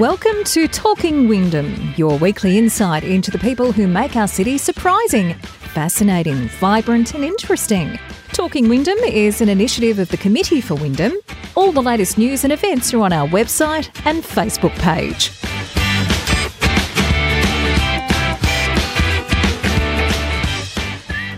Welcome to Talking Wyndham, your weekly insight into the people who make our city surprising, fascinating, vibrant, and interesting. Talking Wyndham is an initiative of the Committee for Wyndham. All the latest news and events are on our website and Facebook page.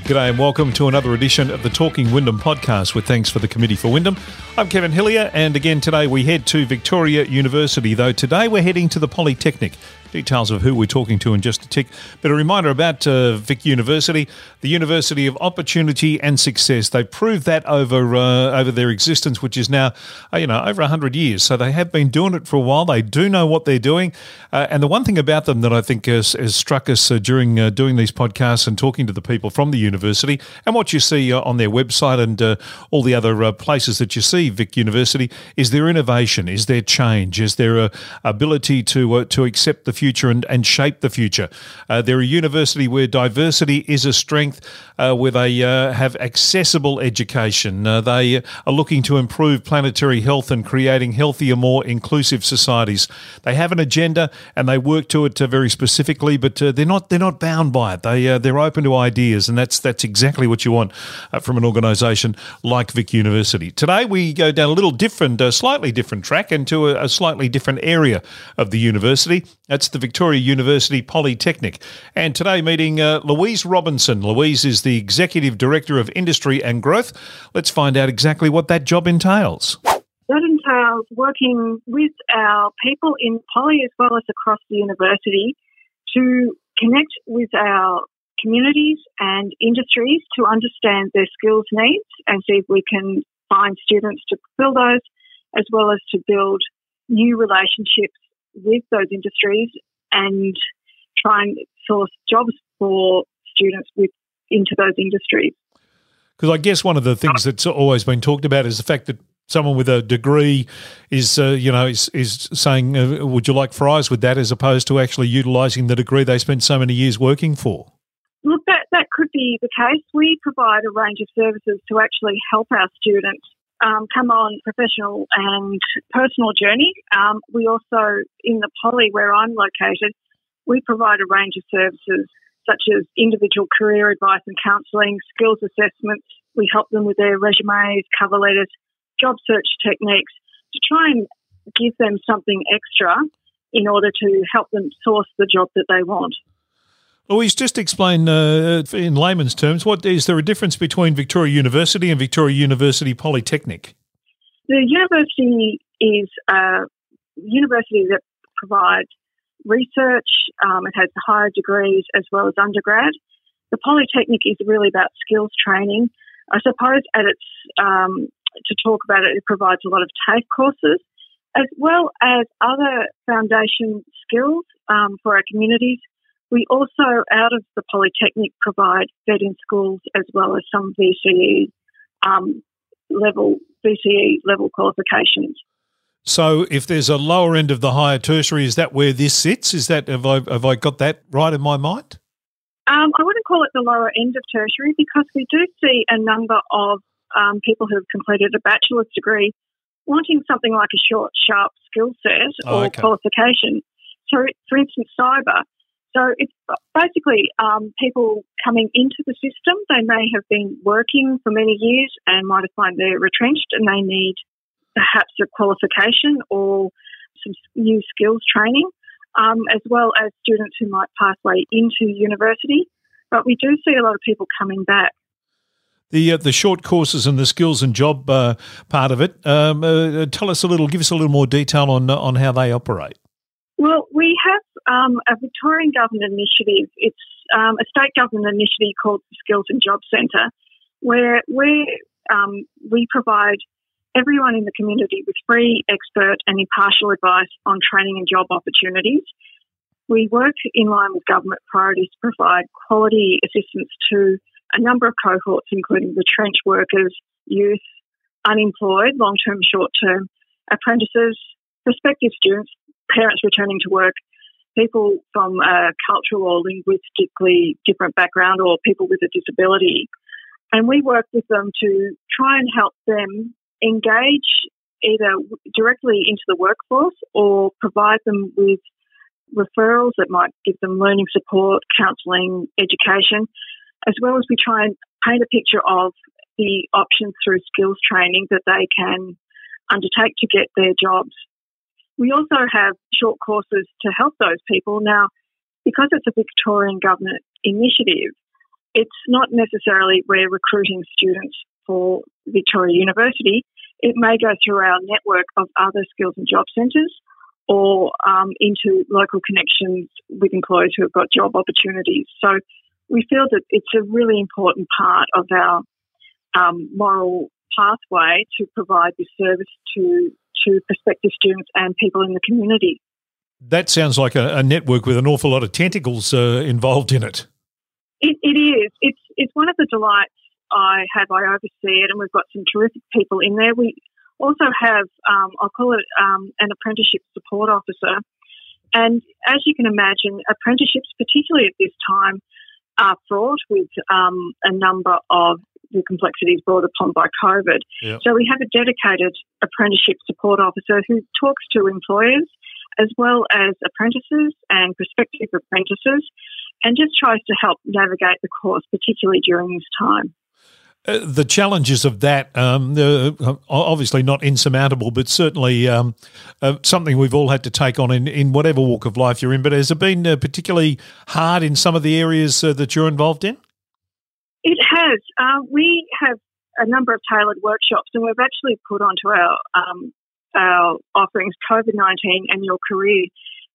G'day and welcome to another edition of the Talking Wyndham podcast with thanks for the Committee for Wyndham. I'm Kevin Hillier and again today we head to Victoria University though today we're heading to the Polytechnic. Details of who we're talking to in just a tick. But a reminder about uh, Vic University, the University of Opportunity and Success. They proved that over uh, over their existence, which is now uh, you know over hundred years. So they have been doing it for a while. They do know what they're doing. Uh, and the one thing about them that I think has, has struck us uh, during uh, doing these podcasts and talking to the people from the university, and what you see on their website and all the other places that you see Vic University, is their innovation, is their change, is their ability to to accept the future and, and shape the future. Uh, they're a university where diversity is a strength, uh, where they uh, have accessible education. Uh, they are looking to improve planetary health and creating healthier, more inclusive societies. They have an agenda and they work to it uh, very specifically, but uh, they're not they're not bound by it. They they're open to ideas, and that's that's exactly what you want from an organisation like Vic University. Today we go down a little different, slightly different track into a, a slightly different area of the university. That's the Victoria University Polytechnic. And today, meeting uh, Louise Robinson. Louise is the Executive Director of Industry and Growth. Let's find out exactly what that job entails. That entails working with our people in Poly as well as across the university to connect with our communities and industries to understand their skills needs and see if we can find students to fulfill those, as well as to build new relationships with those industries and try and source jobs for students with into those industries. Because I guess one of the things that's always been talked about is the fact that someone with a degree is, uh, you know, is, is saying, uh, "Would you like fries with that?" as opposed to actually utilising the degree they spent so many years working for. Look, that that could be the case. We provide a range of services to actually help our students um, come on professional and personal journey. Um, we also, in the Poly where I'm located, we provide a range of services such as individual career advice and counselling, skills assessments. We help them with their resumes, cover letters, job search techniques to try and give them something extra in order to help them source the job that they want. Louise, just explain uh, in layman's terms, what is there a difference between Victoria University and Victoria University Polytechnic? The university is a university that provides research, um, it has higher degrees as well as undergrad. The Polytechnic is really about skills training. I suppose at its um, to talk about it, it provides a lot of TAFE courses as well as other foundation skills um, for our communities we also, out of the Polytechnic, provide VET in schools as well as some VCE um, level VCE level qualifications. So, if there's a lower end of the higher tertiary, is that where this sits? Is that have I have I got that right in my mind? Um, I wouldn't call it the lower end of tertiary because we do see a number of um, people who have completed a bachelor's degree wanting something like a short, sharp skill set oh, or okay. qualification. So, for instance, cyber so it's basically um, people coming into the system. They may have been working for many years and might have found they're retrenched and they need perhaps a qualification or some new skills training, um, as well as students who might pathway into university. But we do see a lot of people coming back. The, uh, the short courses and the skills and job uh, part of it. Um, uh, tell us a little, give us a little more detail on on how they operate. Well, we have um, a Victorian government initiative. It's um, a state government initiative called the Skills and Jobs Centre, where we um, we provide everyone in the community with free, expert, and impartial advice on training and job opportunities. We work in line with government priorities to provide quality assistance to a number of cohorts, including the trench workers, youth, unemployed, long term, short term, apprentices, prospective students, parents returning to work, people from a cultural or linguistically different background, or people with a disability. And we work with them to try and help them engage either directly into the workforce or provide them with referrals that might give them learning support, counselling, education, as well as we try and paint a picture of the options through skills training that they can undertake to get their jobs. We also have short courses to help those people. Now, because it's a Victorian government initiative, it's not necessarily we're recruiting students for Victoria University. It may go through our network of other skills and job centres or um, into local connections with employers who have got job opportunities. So we feel that it's a really important part of our um, moral pathway to provide this service to to prospective students and people in the community. That sounds like a, a network with an awful lot of tentacles uh, involved in it. it. It is. It's it's one of the delights I have. I oversee it, and we've got some terrific people in there. We also have, um, I'll call it um, an apprenticeship support officer. And as you can imagine, apprenticeships, particularly at this time, are fraught with um, a number of the complexities brought upon by COVID. Yep. So we have a dedicated apprenticeship support officer who talks to employers as well as apprentices and prospective apprentices and just tries to help navigate the course, particularly during this time. Uh, the challenges of that, um, uh, obviously not insurmountable, but certainly um, uh, something we've all had to take on in, in whatever walk of life you're in. But has it been uh, particularly hard in some of the areas uh, that you're involved in? Has. Uh, we have a number of tailored workshops, and we've actually put onto our um, our offerings COVID nineteen and your career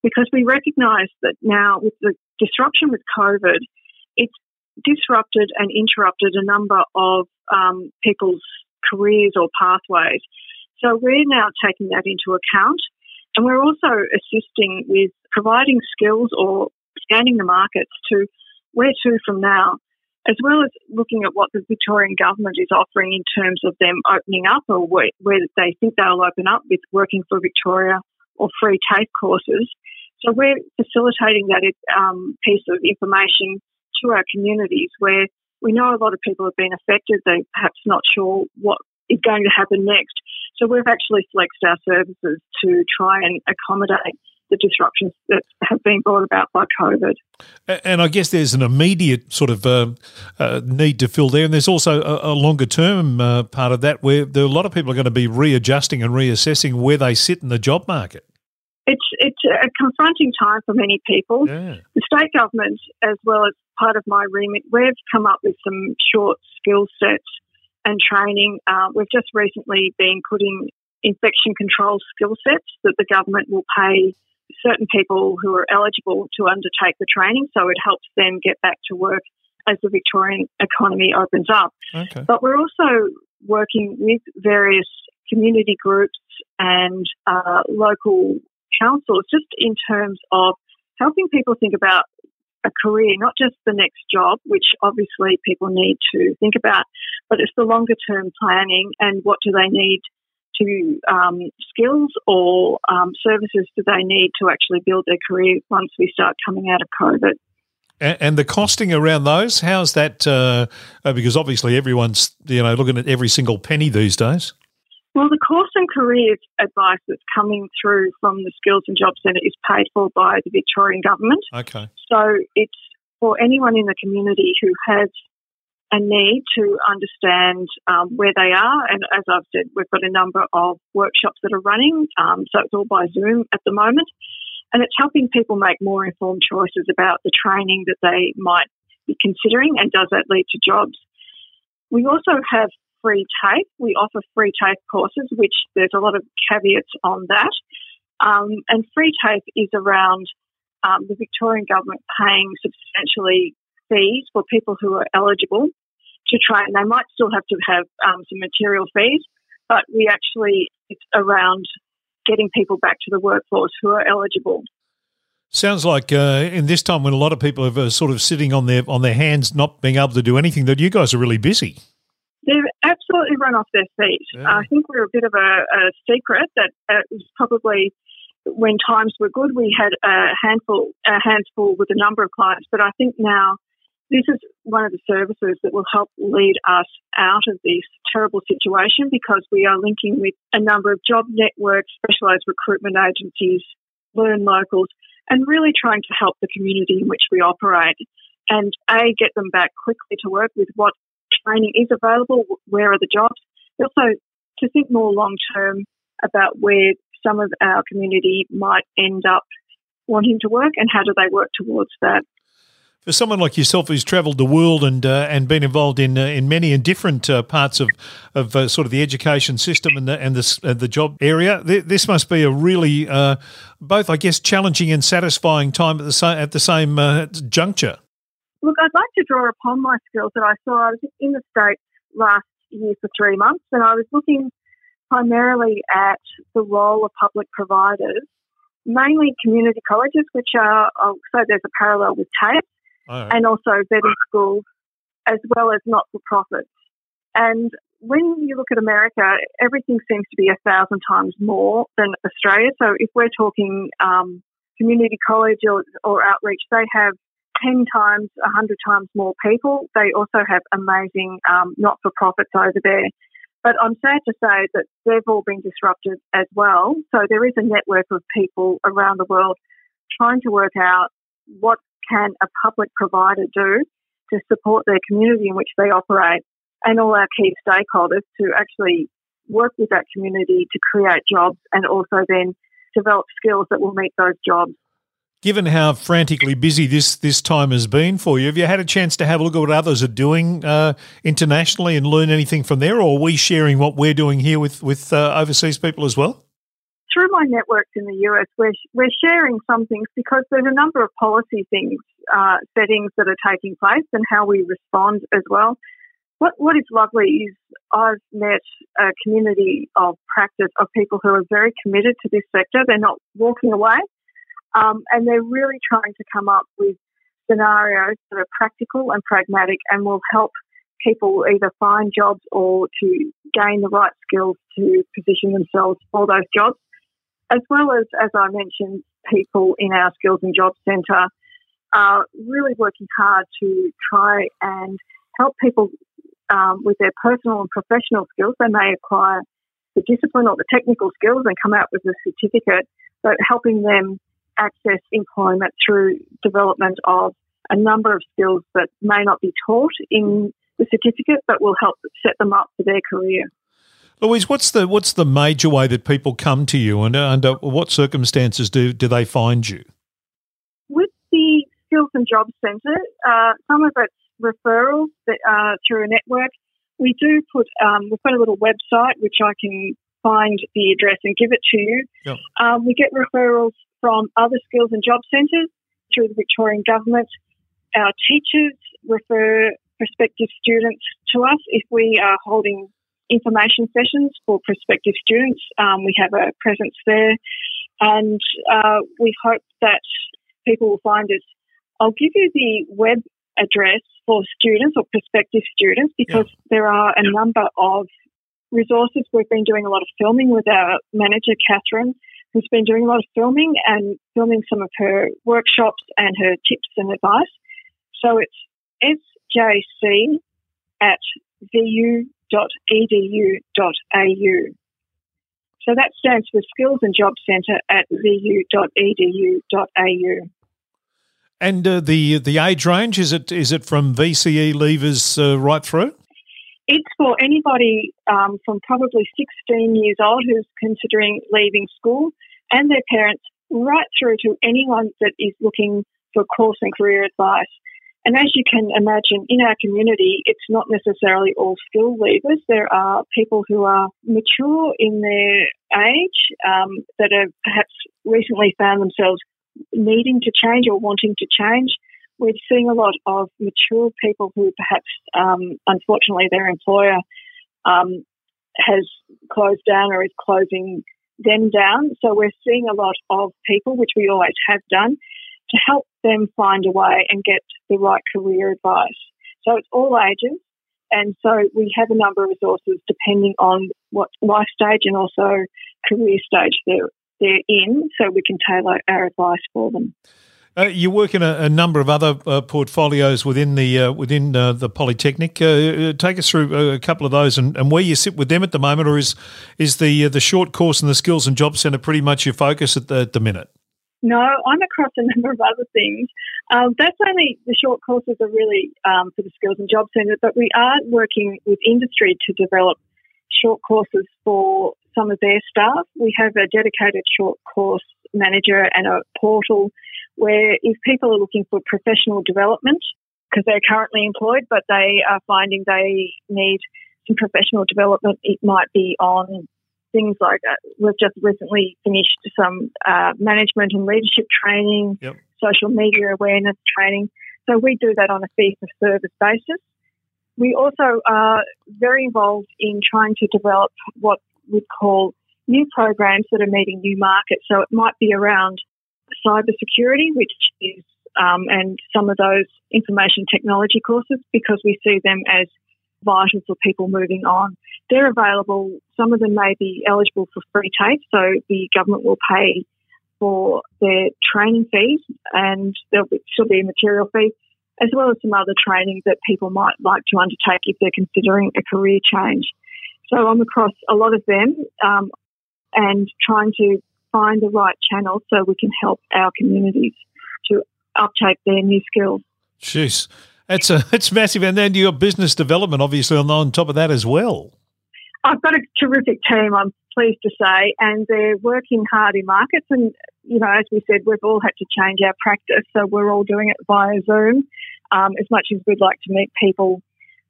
because we recognise that now with the disruption with COVID, it's disrupted and interrupted a number of um, people's careers or pathways. So we're now taking that into account. And we're also assisting with providing skills or scanning the markets to where to from now, as well as looking at what the Victorian government is offering in terms of them opening up or where, where they think they'll open up with working for Victoria or free TAFE courses. So we're facilitating that um, piece of information to our communities where we know a lot of people have been affected. They're perhaps not sure what is going to happen next. So we've actually flexed our services to try and accommodate the disruptions that have been brought about by COVID. And I guess there's an immediate sort of uh, uh, need to fill there, and there's also a, a longer term uh, part of that where there, a lot of people are going to be readjusting and reassessing where they sit in the job market. It's it's a confronting time for many people. Yeah. The state government, as well as part of my remit, we've come up with some short skill sets and training. Uh, we've just recently been putting infection control skill sets that the government will pay certain people who are eligible to undertake the training, so it helps them get back to work as the Victorian economy opens up. Okay. But we're also working with various community groups and uh, local councils just in terms of helping people think about a career, not just the next job, which obviously people need to think about, but it's the longer term planning and what do they need to um, skills or um, services do they need to actually build their career once we start coming out of COVID. And, the costing around those, how's that? Uh, uh, because obviously everyone's you know looking at every single penny these days. Well, the course and careers advice that's coming through from the Skills and Jobs Centre is paid for by the Victorian government. Okay. So it's for anyone in the community who has a need to understand um, where they are. And as I've said, we've got a number of workshops that are running. Um, so it's all by Zoom at the moment. And it's helping people make more informed choices about the training that they might be considering and does that lead to jobs. We also have free TAFE. We offer free TAFE courses, which there's a lot of caveats on that. Um, and free TAFE is around um, the Victorian government paying substantially fees for people who are eligible to train. They might still have to have um, some material fees, but we actually, it's around getting people back to the workforce who are eligible. Sounds like uh, in this time when a lot of people are sort of sitting on their on their hands, not being able to do anything, that you guys are really busy. They've absolutely run off their feet. Yeah. I think we're a bit of a, a secret that uh, was probably when times were good, we had a handful, a handful with a number of clients. But I think now this is one of the services that will help lead us out of this terrible situation because we are linking with a number of job networks, specialised recruitment agencies, learn locals, and really trying to help the community in which we operate and A, get them back quickly to work with what training is available, where are the jobs, also to think more long term about where some of our community might end up wanting to work and how do they work towards that. For someone like yourself who's travelled the world and uh, and been involved in uh, in many and different uh, parts of of uh, sort of the education system and the and the, uh, the job area, th- this must be a really uh, both, I guess, challenging and satisfying time at the at the same juncture. Look, I'd like to draw upon my skills that I saw. I was in the States last year for three months, and I was looking primarily at the role of public providers, mainly community colleges, which are, I'll there's a parallel with TAFE, right. and also VET in schools, as well as not for profits. And when you look at America, everything seems to be a thousand times more than Australia. So if we're talking um, community college or, or outreach, they have 10 times, 100 times more people. They also have amazing um, not for profits over there. But I'm sad to say that they've all been disrupted as well. So there is a network of people around the world trying to work out what can a public provider do to support their community in which they operate and all our key stakeholders to actually work with that community to create jobs and also then develop skills that will meet those jobs. Given how frantically busy this this time has been for you, have you had a chance to have a look at what others are doing uh, internationally and learn anything from there, or are we sharing what we're doing here with with uh, overseas people as well? Through my networks in the US, we're we're sharing some things because there's a number of policy things, uh, settings that are taking place, and how we respond as well. What what is lovely is I've met a community of practice of people who are very committed to this sector. They're not walking away um, and they're really trying to come up with scenarios that are practical and pragmatic and will help people either find jobs or to gain the right skills to position themselves for those jobs. As well as, as I mentioned, people in our Skills and Jobs Centre are really working hard to try and help people um, with their personal and professional skills. They may acquire the discipline or the technical skills and come out with a certificate, but helping them access employment through development of a number of skills that may not be taught in the certificate, but will help set them up for their career. Louise, what's the what's the major way that people come to you, and under what circumstances do do they find you? With the Skills and Jobs Centre, uh, some of it's referrals that, uh, through a network. We do put um, we've got a little website which I can find the address and give it to you. Yep. Um, we get referrals from other skills and job centres through the Victorian Government. Our teachers refer prospective students to us if we are holding information sessions for prospective students. Um, we have a presence there, and uh, we hope that people will find us. I'll give you the web address for students or prospective students because yeah. there are a number of resources. We've been doing a lot of filming with our manager, Catherine, who's been doing a lot of filming and filming some of her workshops and her tips and advice. So it's sjc at vu.edu.au. So that stands for Skills and Jobs Centre at vu.edu.au. And uh, the the age range is it is it from VCE leavers uh, right through? It's for anybody um, from probably 16 years old who's considering leaving school and their parents, right through to anyone that is looking for course and career advice. And as you can imagine, in our community, it's not necessarily all skill leavers. There are people who are mature in their age um, that have perhaps recently found themselves needing to change or wanting to change we're seeing a lot of mature people who perhaps, um, unfortunately, their employer um, has closed down or is closing them down. So we're seeing a lot of people, which we always have done, to help them find a way and get the right career advice. So it's all ages. And so we have a number of resources depending on what life stage and also career stage they're, they're in, so we can tailor our advice for them. Uh, you work in a, a number of other uh, portfolios within the uh, within uh, the Polytechnic. Uh, uh, take us through a couple of those and, and, where you sit with them at the moment, or is is the the short course and the Skills and Job Centre pretty much your focus at the, at the minute? No, I'm across a number of other things. Um, that's only the short courses are really um, for the Skills and Job Centre, but we are working with industry to develop short courses for some of their staff. We have a dedicated short course manager and a portal where if people are looking for professional development because they're currently employed but they are finding they need some professional development, it might be on things like uh, we've just recently finished some uh, management and leadership training, yep. social media awareness training. So we do that on a fee for service basis. We also are very involved in trying to develop what we'd call new programs that are meeting new markets. So it might be around cybersecurity, which is, um, and some of those information technology courses because we see them as vital for people moving on. They're available. Some of them may be eligible for free TAFE, so the government will pay for their training fees and there'll still be a material fee, as well as some other training that people might like to undertake if they're considering a career change. So I'm across a lot of them um, and trying to find the right channel so we can help our communities to uptake their new skills. Jeez, it's a it's massive, and then your business development obviously on on top of that as well. I've got a terrific team. I'm pleased to say, and they're working hard in markets. And you know, as we said, we've all had to change our practice, so we're all doing it via Zoom. Um, as much as we'd like to meet people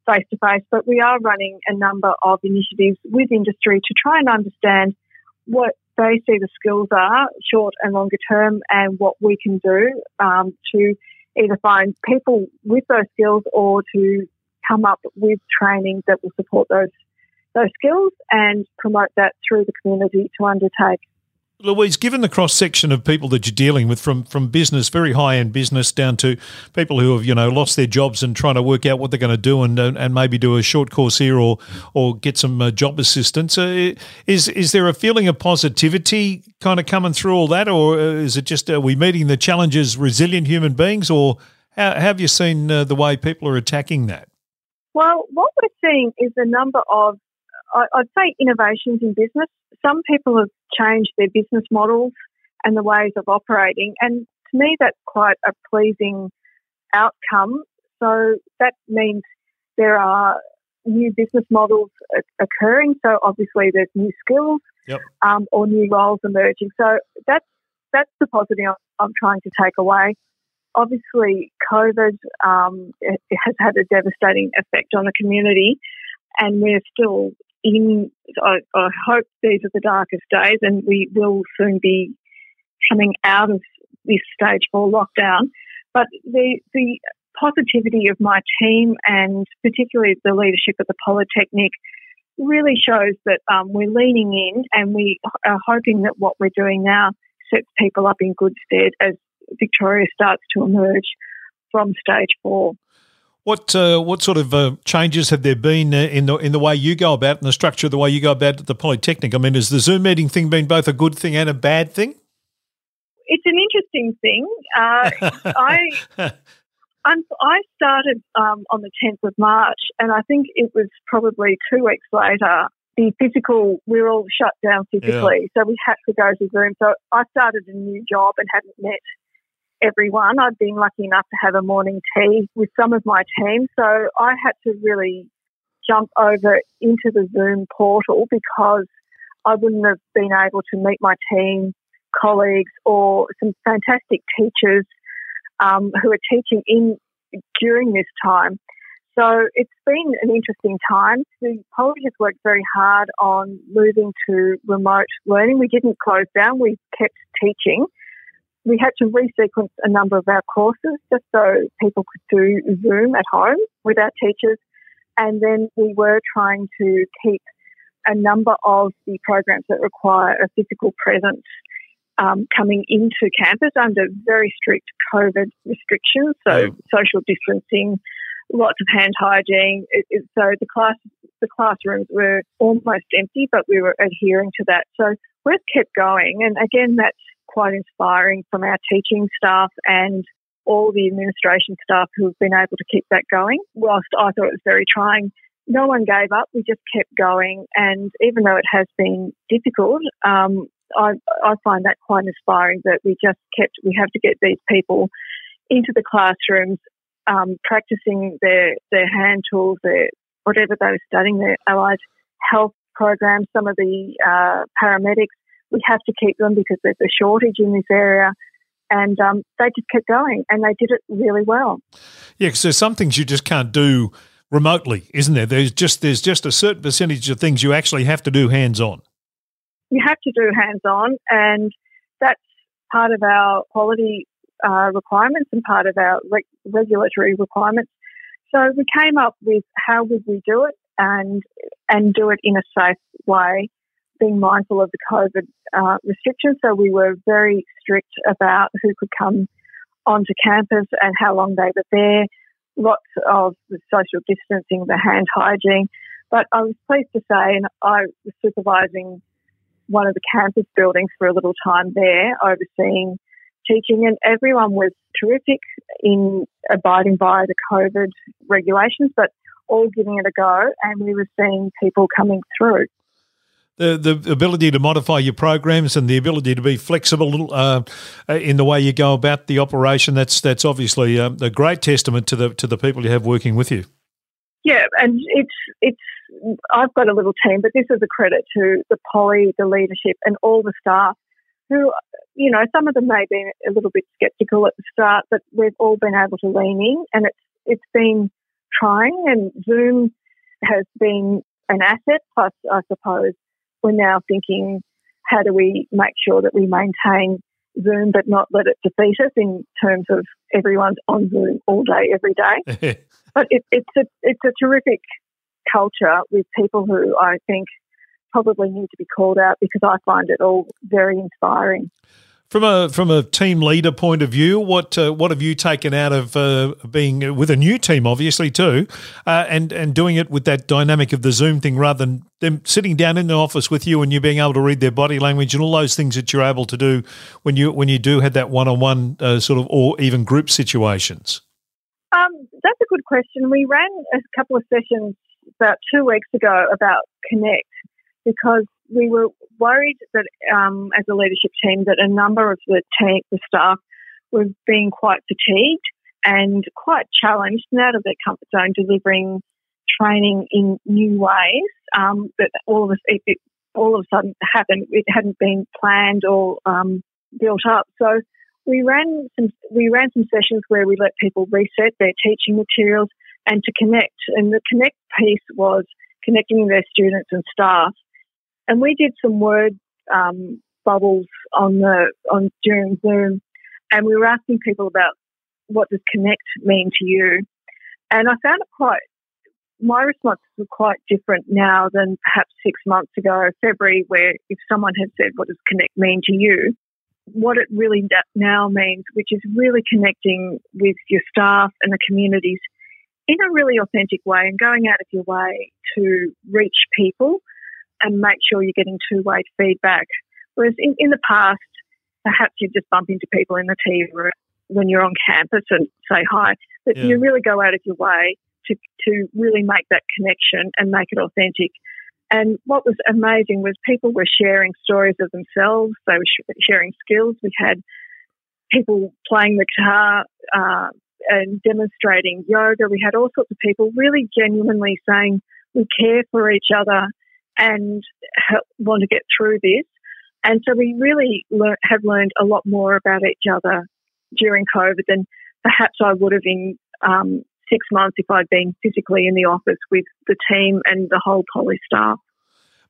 face to face, but we are running a number of initiatives with industry to try and understand what they see the skills are, short and longer term, and what we can do um, to either find people with those skills or to come up with training that will support those those skills and promote that through the community to undertake. Louise, given the cross section of people that you're dealing with, from from business, very high end business, down to people who have you know lost their jobs and trying to work out what they're going to do, and and maybe do a short course here or or get some uh, job assistance, uh, is is there a feeling of positivity kind of coming through all that, or uh, is it just are we meeting the challenges resilient human beings, or how, how have you seen uh, the way people are attacking that? Well, what we're seeing is the number of I'd say innovations in business. Some people have changed their business models and the ways of operating, and to me, that's quite a pleasing outcome. So that means there are new business models occurring. So obviously, there's new skills yep. um, or new roles emerging. So that's that's the positive I'm trying to take away. Obviously, COVID um, has had a devastating effect on the community, and we're still in, I, I hope these are the darkest days and we will soon be coming out of this stage four lockdown. But the, the positivity of my team and particularly the leadership of the Polytechnic really shows that um, we're leaning in and we are hoping that what we're doing now sets people up in good stead as Victoria starts to emerge from stage four. What uh, what sort of uh, changes have there been uh, in the in the way you go about and the structure of the way you go about at the Polytechnic? I mean, has the Zoom meeting thing been both a good thing and a bad thing? It's an interesting thing. Uh, I I started um, on the 10th of March, and I think it was probably two weeks later. The physical, we were all shut down physically, yeah. so we had to go to Zoom. So I started a new job and hadn't met everyone. I've been lucky enough to have a morning tea with some of my team, so I had to really jump over into the Zoom portal because I wouldn't have been able to meet my team, colleagues, or some fantastic teachers um, who are teaching in during this time. So it's been an interesting time. The college has worked very hard on moving to remote learning. We didn't close down, we kept teaching we had to resequence a number of our courses just so people could do Zoom at home with our teachers. And then we were trying to keep a number of the programs that require a physical presence um, coming into campus under very strict COVID restrictions, so social distancing, lots of hand hygiene. It, it, so the class, the classrooms were almost empty, but we were adhering to that. So we've kept going, and again, that's quite inspiring from our teaching staff and all the administration staff who have been able to keep that going. Whilst I thought it was very trying, no one gave up. We just kept going. And even though it has been difficult, um, I, I find that quite inspiring that we just kept, we have to get these people into the classrooms, um, practicing their, their hand tools, their, whatever they were studying, their allied health programs, some of the uh, paramedics. We have to keep them because there's a shortage in this area. And um, they just kept going and they did it really well. Yeah, because there's some things you just can't do remotely, isn't there? There's just there's just a certain percentage of things you actually have to do hands on. You have to do hands on, and that's part of our quality uh, requirements and part of our re- regulatory requirements. So we came up with how would we do it, and and do it in a safe way, being mindful of the COVID uh, restrictions. So we were very strict about who could come onto campus and how long they were there. Lots of the social distancing, the hand hygiene. But I was pleased to say, and I was supervising one of the campus buildings for a little time there, overseeing teaching, and everyone was terrific in abiding by the COVID regulations, but all giving it a go, and we were seeing people coming through. The, the ability to modify your programs and the ability to be flexible uh, in the way you go about the operation that's that's obviously uh, a great testament to the to the people you have working with you. Yeah, and it's it's I've got a little team, but this is a credit to the poly, the leadership, and all the staff who, you know, some of them may be a little bit sceptical at the start, but we've all been able to lean in, and it's it's been trying, and Zoom has been an asset. Plus, I suppose we're now thinking, how do we make sure that we maintain Zoom but not let it defeat us in terms of everyone's on Zoom all day, every day. but it, it's a it's a terrific culture with people who I think probably need to be called out because I find it all very inspiring. From a from a team leader point of view, what uh, what have you taken out of uh, being with a new team, obviously too, uh, and and doing it with that dynamic of the Zoom thing rather than them sitting down in the office with you and you being able to read their body language and all those things that you're able to do when you when you do have that one on one sort of or even group situations. Um, that's a good question. We ran a couple of sessions about two weeks ago about Connect because we were worried that um, as a leadership team that a number of the team, the staff were being quite fatigued and quite challenged and out of their comfort zone delivering training in new ways um, that all of us it, it, all of a sudden happened it hadn't been planned or um, built up. So we ran some we ran some sessions where we let people reset their teaching materials and to connect and the connect piece was connecting their students and staff and we did some word um, bubbles on the on during Zoom, and we were asking people about what does connect mean to you, and I found it quite. My responses were quite different now than perhaps six months ago, February, where if someone had said, What does connect mean to you? What it really now means, which is really connecting with your staff and the communities in a really authentic way and going out of your way to reach people and make sure you're getting two way feedback. Whereas in, in the past, perhaps you just bump into people in the tea room when you're on campus and say hi, but yeah. you really go out of your way to, to really make that connection and make it authentic. And what was amazing was people were sharing stories of themselves. They were sh- sharing skills. We had people playing the guitar uh, and demonstrating yoga. We had all sorts of people really genuinely saying we care for each other and want to get through this. And so we really have learned a lot more about each other during COVID than perhaps I would have in um, six months if I'd been physically in the office with the team and the whole poly staff.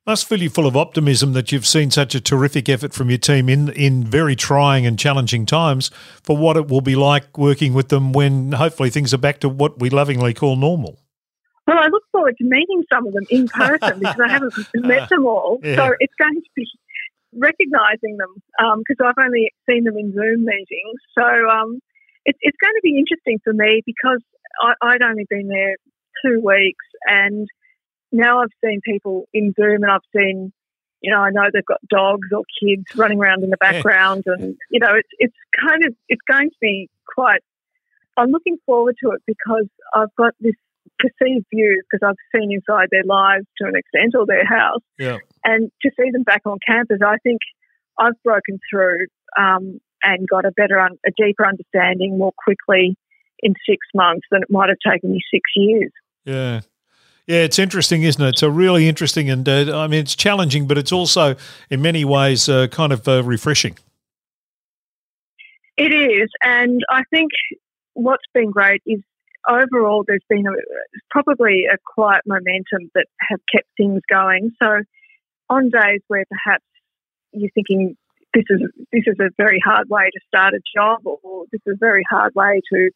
Must fill you full of optimism that you've seen such a terrific effort from your team in, in very trying and challenging times for what it will be like working with them when hopefully things are back to what we lovingly call normal. Well, I look forward to meeting some of them in person because I haven't met them all. Yeah. So it's going to be recognising them because um, I've only seen them in Zoom meetings. So um, it, it's going to be interesting for me because I, I'd only been there two weeks and now I've seen people in Zoom and I've seen you know, I know they've got dogs or kids running around in the background, yeah. and you know, it's it's kind of it's going to be quite. I'm looking forward to it because I've got this perceived views because I've seen inside their lives to an extent or their house, yeah. and to see them back on campus, I think I've broken through um, and got a better, un- a deeper understanding more quickly in six months than it might have taken me six years. Yeah. Yeah, it's interesting, isn't it? It's a really interesting, and uh, I mean, it's challenging, but it's also in many ways uh, kind of uh, refreshing. It is, and I think what's been great is overall there's been a, probably a quiet momentum that have kept things going. So on days where perhaps you're thinking this is this is a very hard way to start a job, or this is a very hard way to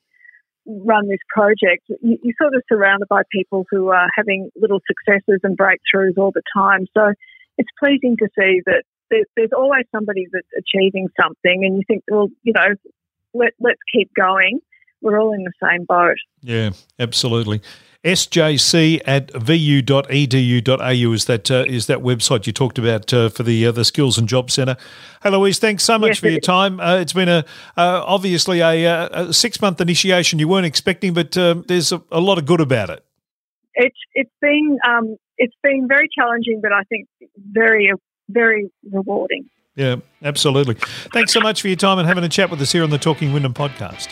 run this project, you, you're sort of surrounded by people who are having little successes and breakthroughs all the time. So it's pleasing to see that there's, there's always somebody that's achieving something, and you think, well, you know, let, let's keep going. We're all in the same boat. Yeah, absolutely sjc at vu.edu.au is that uh, is that website you talked about uh, for the uh, the Skills and Job Centre. Hey Louise, thanks so much yes, for your time. Uh, it's been a uh, obviously a, uh, a, six month initiation you weren't expecting, but um, there's a, a, lot of good about it. It's it's been um, it's been very challenging, but I think very very rewarding. Yeah, absolutely. Thanks so much for your time and having a chat with us here on the Talking Wyndham podcast.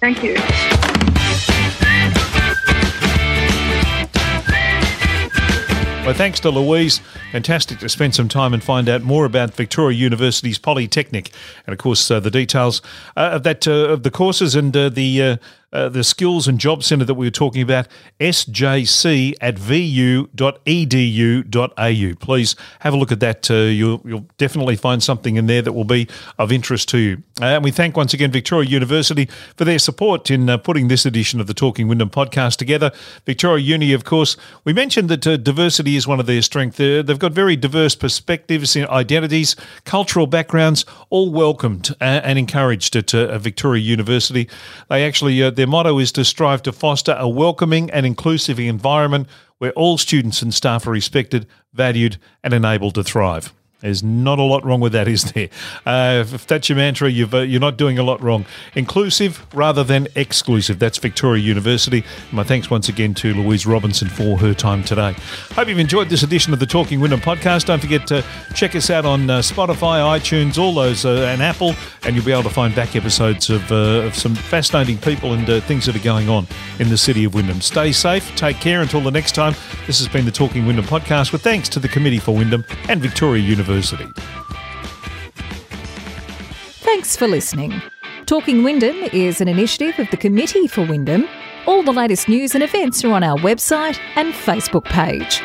Thank you. Well, thanks to Louise. Fantastic to spend some time and find out more about Victoria University's Polytechnic, and of course uh, the details uh, of that uh, of the courses and uh, the uh, the skills and job centre that we were talking about, sjc at vu.edu.au. Please have a look at that. Uh, you'll, you'll, definitely find something in there that will be of interest to you. Uh, and we thank once again Victoria University for their support in uh, putting this edition of the Talking Wyndham podcast together. Victoria Uni, of course, we mentioned that uh, diversity is one of their strengths. they've got very diverse perspectives, identities, cultural backgrounds, all welcomed and encouraged at Victoria University. They actually their motto is to strive to foster a welcoming and inclusive environment where all students and staff are respected, valued, and enabled to thrive. There's not a lot wrong with that, is there? Uh, if that's your mantra, you are uh, not doing a lot wrong. Inclusive rather than exclusive. That's Victoria University. My thanks once again to Louise Robinson for her time today. Hope you've enjoyed this edition of the Talking Wyndham podcast. Don't forget to check us out on uh, Spotify, iTunes, all those, uh, and Apple, and you'll be able to find back episodes of, uh, of some fascinating people and uh, things that are going on in the city of Wyndham. Stay safe. Take care until the next time. This has been the Talking Wyndham podcast with thanks to the Committee for Wyndham and Victoria University. University. Thanks for listening. Talking Wyndham is an initiative of the Committee for Wyndham. All the latest news and events are on our website and Facebook page.